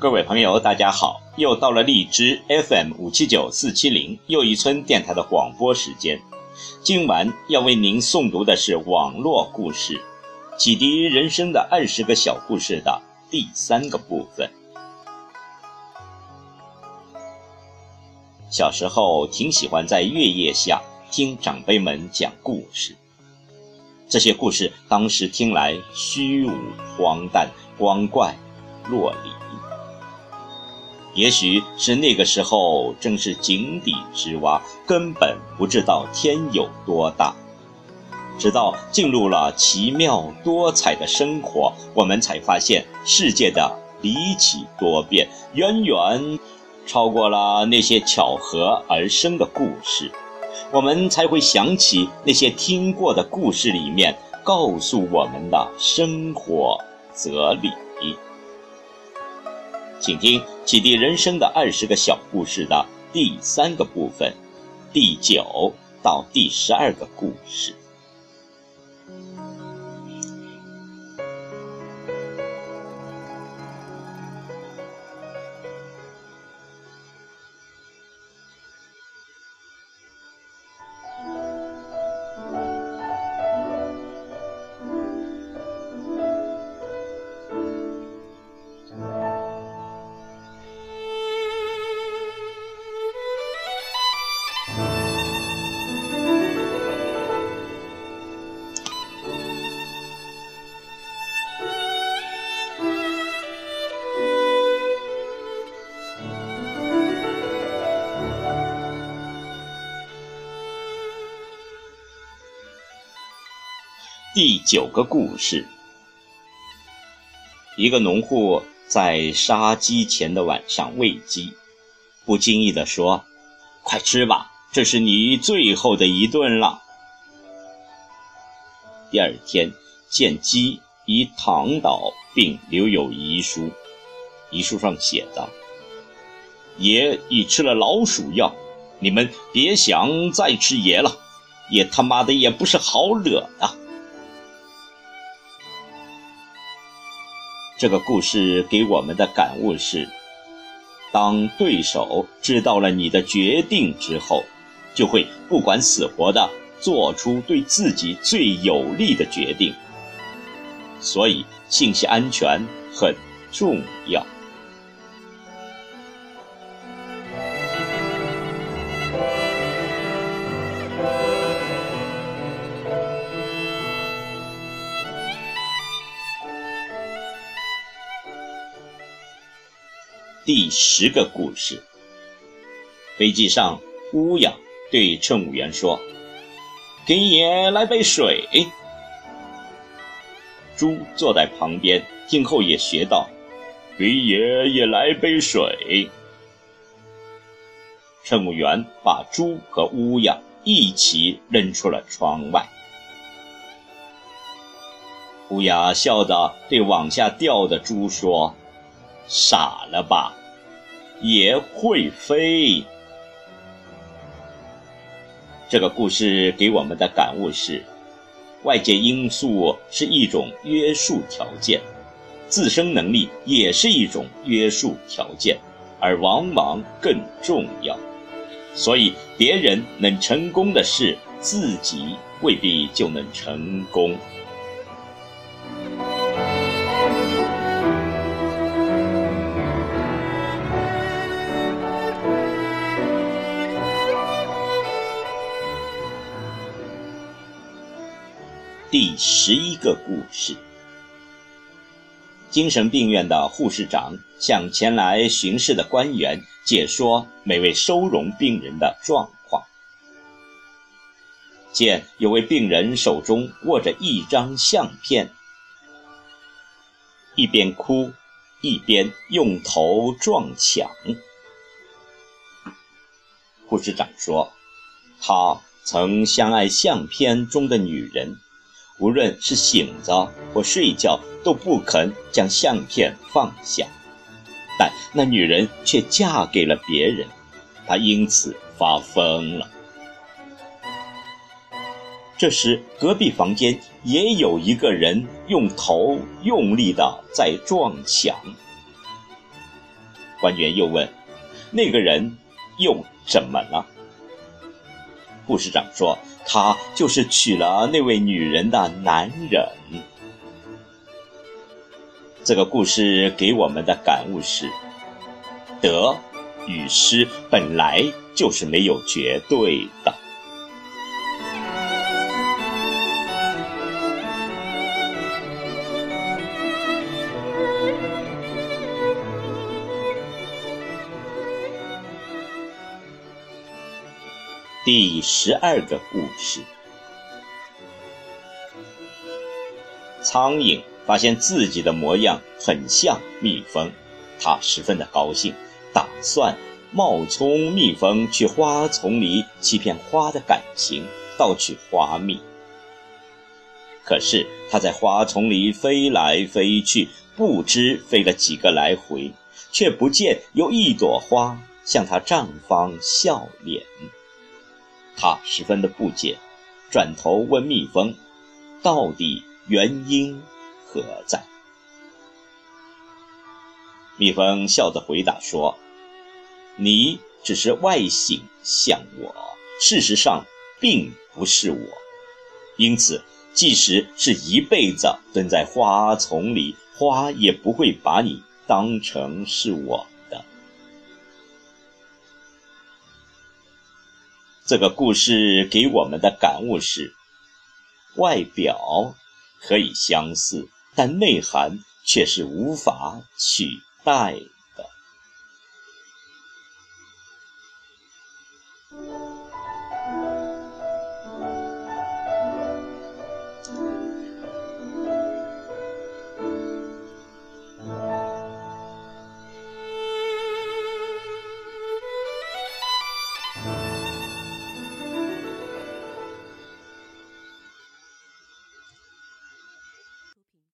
各位朋友，大家好！又到了荔枝 FM 五七九四七零又一村电台的广播时间。今晚要为您诵读的是网络故事，启迪人生的二十个小故事的第三个部分。小时候挺喜欢在月夜下听长辈们讲故事，这些故事当时听来虚无、荒诞、光怪、落离。也许是那个时候正是井底之蛙，根本不知道天有多大。直到进入了奇妙多彩的生活，我们才发现世界的离奇多变，远远超过了那些巧合而生的故事。我们才会想起那些听过的故事里面告诉我们的生活哲理。请听启迪人生的二十个小故事的第三个部分，第九到第十二个故事。第九个故事：一个农户在杀鸡前的晚上喂鸡，不经意地说：“快吃吧，这是你最后的一顿了。”第二天，见鸡已躺倒，并留有遗书，遗书上写道：“爷已吃了老鼠药，你们别想再吃爷了，爷他妈的也不是好惹的。”这个故事给我们的感悟是：当对手知道了你的决定之后，就会不管死活的做出对自己最有利的决定。所以，信息安全很重要。第十个故事。飞机上，乌鸦对乘务员说：“给爷来杯水。”猪坐在旁边听后也学道：“给爷也来杯水。”乘务员把猪和乌鸦一起扔出了窗外。乌鸦笑着对往下掉的猪说：“傻了吧？”也会飞。这个故事给我们的感悟是：外界因素是一种约束条件，自身能力也是一种约束条件，而往往更重要。所以，别人能成功的事，自己未必就能成功。第十一个故事：精神病院的护士长向前来巡视的官员解说每位收容病人的状况。见有位病人手中握着一张相片，一边哭，一边用头撞墙。护士长说：“他曾相爱相片中的女人。”无论是醒着或睡觉，都不肯将相片放下，但那女人却嫁给了别人，他因此发疯了。这时，隔壁房间也有一个人用头用力的在撞墙。官员又问：“那个人又怎么了？”护士长说：“他就是娶了那位女人的男人。”这个故事给我们的感悟是：得与失本来就是没有绝对的。第十二个故事：苍蝇发现自己的模样很像蜜蜂，它十分的高兴，打算冒充蜜蜂去花丛里欺骗花的感情，盗取花蜜。可是它在花丛里飞来飞去，不知飞了几个来回，却不见有一朵花向它绽放笑脸。他十分的不解，转头问蜜蜂：“到底原因何在？”蜜蜂笑着回答说：“你只是外形像我，事实上并不是我。因此，即使是一辈子蹲在花丛里，花也不会把你当成是我。”这个故事给我们的感悟是：外表可以相似，但内涵却是无法取代